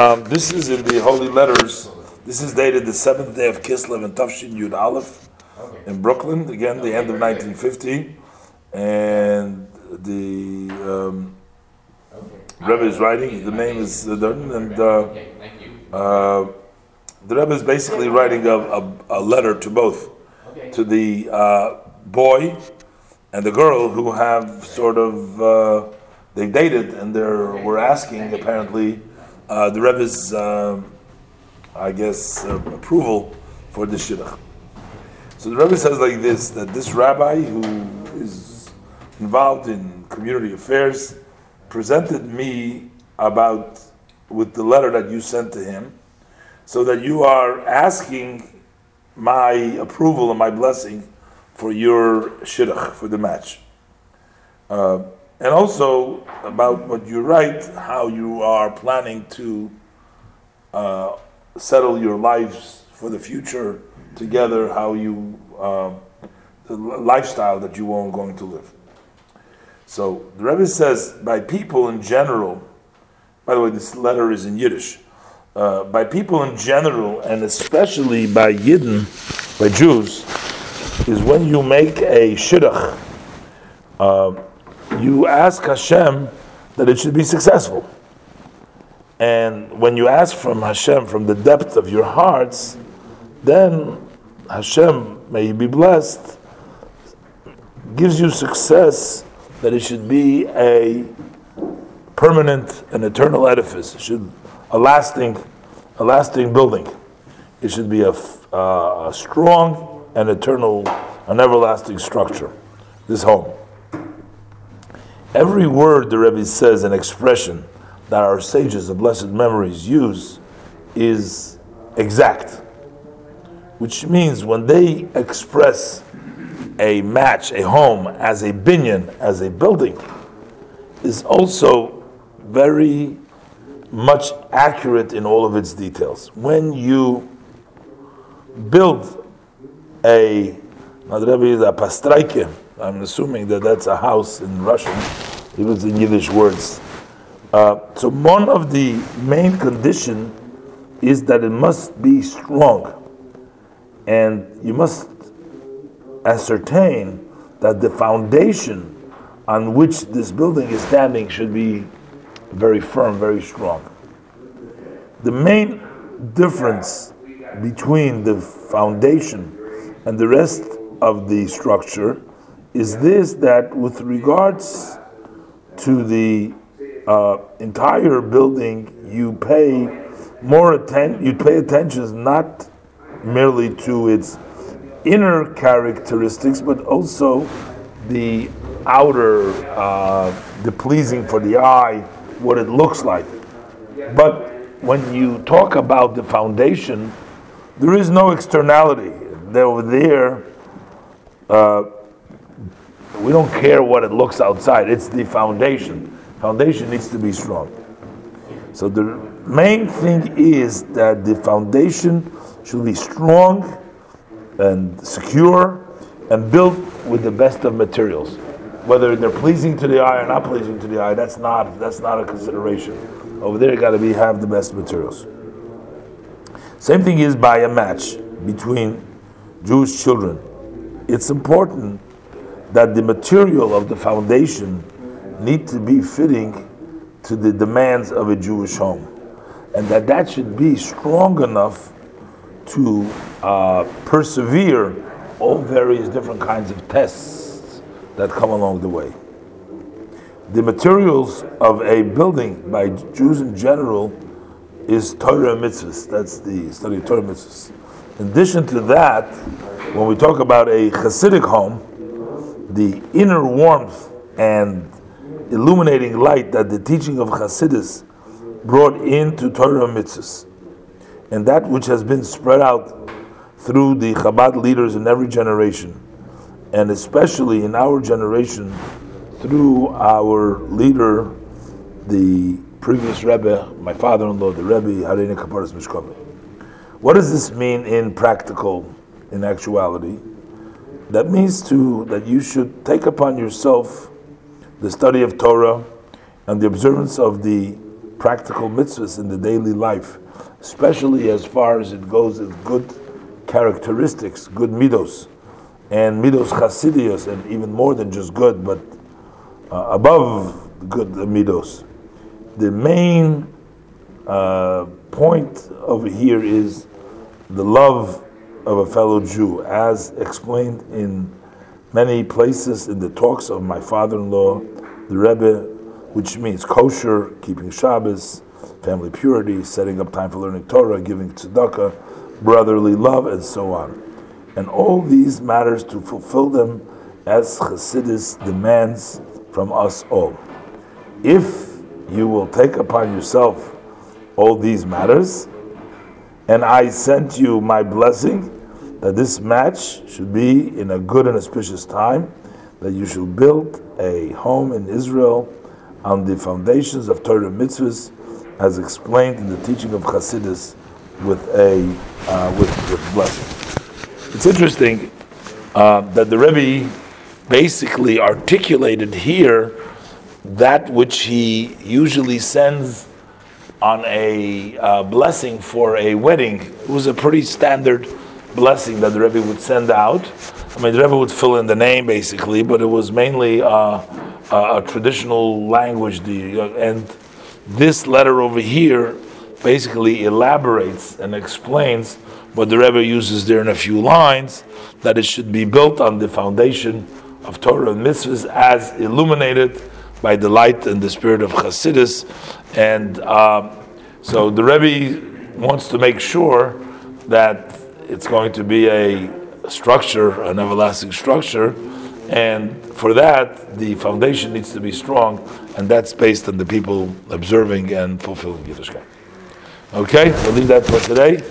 Um, this is in the Holy Letters. This is dated the seventh day of Kislev and Tafshin Yud Aleph in Brooklyn. Again, the end of 1950, and the um, Rebbe is writing. The name is uh, done, and uh, uh, the Rebbe is basically writing a, a, a letter to both, to the uh, boy and the girl who have sort of uh, they dated and they were asking apparently uh, the Rebbe's, uh, I guess, uh, approval for the shidduch. So the Rebbe says like this: that this rabbi who is involved in community affairs presented me about with the letter that you sent to him, so that you are asking my approval and my blessing for your shidduch for the match. Uh, and also about what you write, how you are planning to uh, settle your lives for the future together, how you uh, the lifestyle that you are going to live. So the Rebbe says, by people in general. By the way, this letter is in Yiddish. Uh, by people in general, and especially by Yidden, by Jews, is when you make a shidduch. You ask Hashem that it should be successful. And when you ask from Hashem from the depth of your hearts, then Hashem, may you be blessed, gives you success that it should be a permanent and eternal edifice. It should a lasting, a lasting building. It should be a, uh, a strong and eternal, an everlasting structure. This home. Every word the Rebbe says, an expression that our sages of blessed memories use, is exact. Which means when they express a match, a home, as a binyan, as a building, is also very much accurate in all of its details. When you build a, now the Rebbe a pastraike, I'm assuming that that's a house in Russian, was in Yiddish words. Uh, so one of the main condition is that it must be strong, and you must ascertain that the foundation on which this building is standing should be very firm, very strong. The main difference between the foundation and the rest of the structure is this that with regards to the uh, entire building, you pay more attention. You pay attention not merely to its inner characteristics, but also the outer, uh, the pleasing for the eye, what it looks like. But when you talk about the foundation, there is no externality. Over there, uh, we don't care what it looks outside. It's the foundation. Foundation needs to be strong. So the main thing is that the foundation should be strong and secure and built with the best of materials. Whether they're pleasing to the eye or not pleasing to the eye, that's not that's not a consideration. Over there, got to be have the best materials. Same thing is by a match between Jewish children. It's important that the material of the foundation need to be fitting to the demands of a Jewish home, and that that should be strong enough to uh, persevere all various different kinds of tests that come along the way. The materials of a building by Jews in general is Torah mitzvahs. That's the study of Torah mitzvahs. In addition to that, when we talk about a Hasidic home, the inner warmth and illuminating light that the teaching of Hasidus brought into Torah mitzvahs, and that which has been spread out through the Chabad leaders in every generation, and especially in our generation through our leader, the previous Rebbe, my father-in-law, the Rebbe Hareina Kaparas Mishkovim. What does this mean in practical, in actuality? That means to that you should take upon yourself the study of Torah and the observance of the practical mitzvahs in the daily life, especially as far as it goes with good characteristics, good midos, and midos chasidios, and even more than just good, but uh, above good midos. The main uh, point over here is the love of a fellow Jew, as explained in many places in the talks of my father-in-law, the Rebbe, which means kosher, keeping Shabbos, family purity, setting up time for learning Torah, giving tzedakah, brotherly love, and so on. And all these matters to fulfill them as Chassidus demands from us all. If you will take upon yourself all these matters, and I sent you my blessing, that this match should be in a good and auspicious time, that you should build a home in Israel on the foundations of Torah mitzvahs, as explained in the teaching of Chassidus, with a uh, with, with blessing. It's interesting uh, that the Rebbe basically articulated here that which he usually sends on a uh, blessing for a wedding. It was a pretty standard blessing that the Rebbe would send out. I mean, the Rebbe would fill in the name basically, but it was mainly uh, a, a traditional language. The, uh, and this letter over here basically elaborates and explains what the Rebbe uses there in a few lines that it should be built on the foundation of Torah and mitzvahs as illuminated by the light and the spirit of Chassidus. And um, so the Rebbe wants to make sure that it's going to be a structure, an everlasting structure, and for that, the foundation needs to be strong, and that's based on the people observing and fulfilling Yiddishkeit. Okay, we'll leave that for today.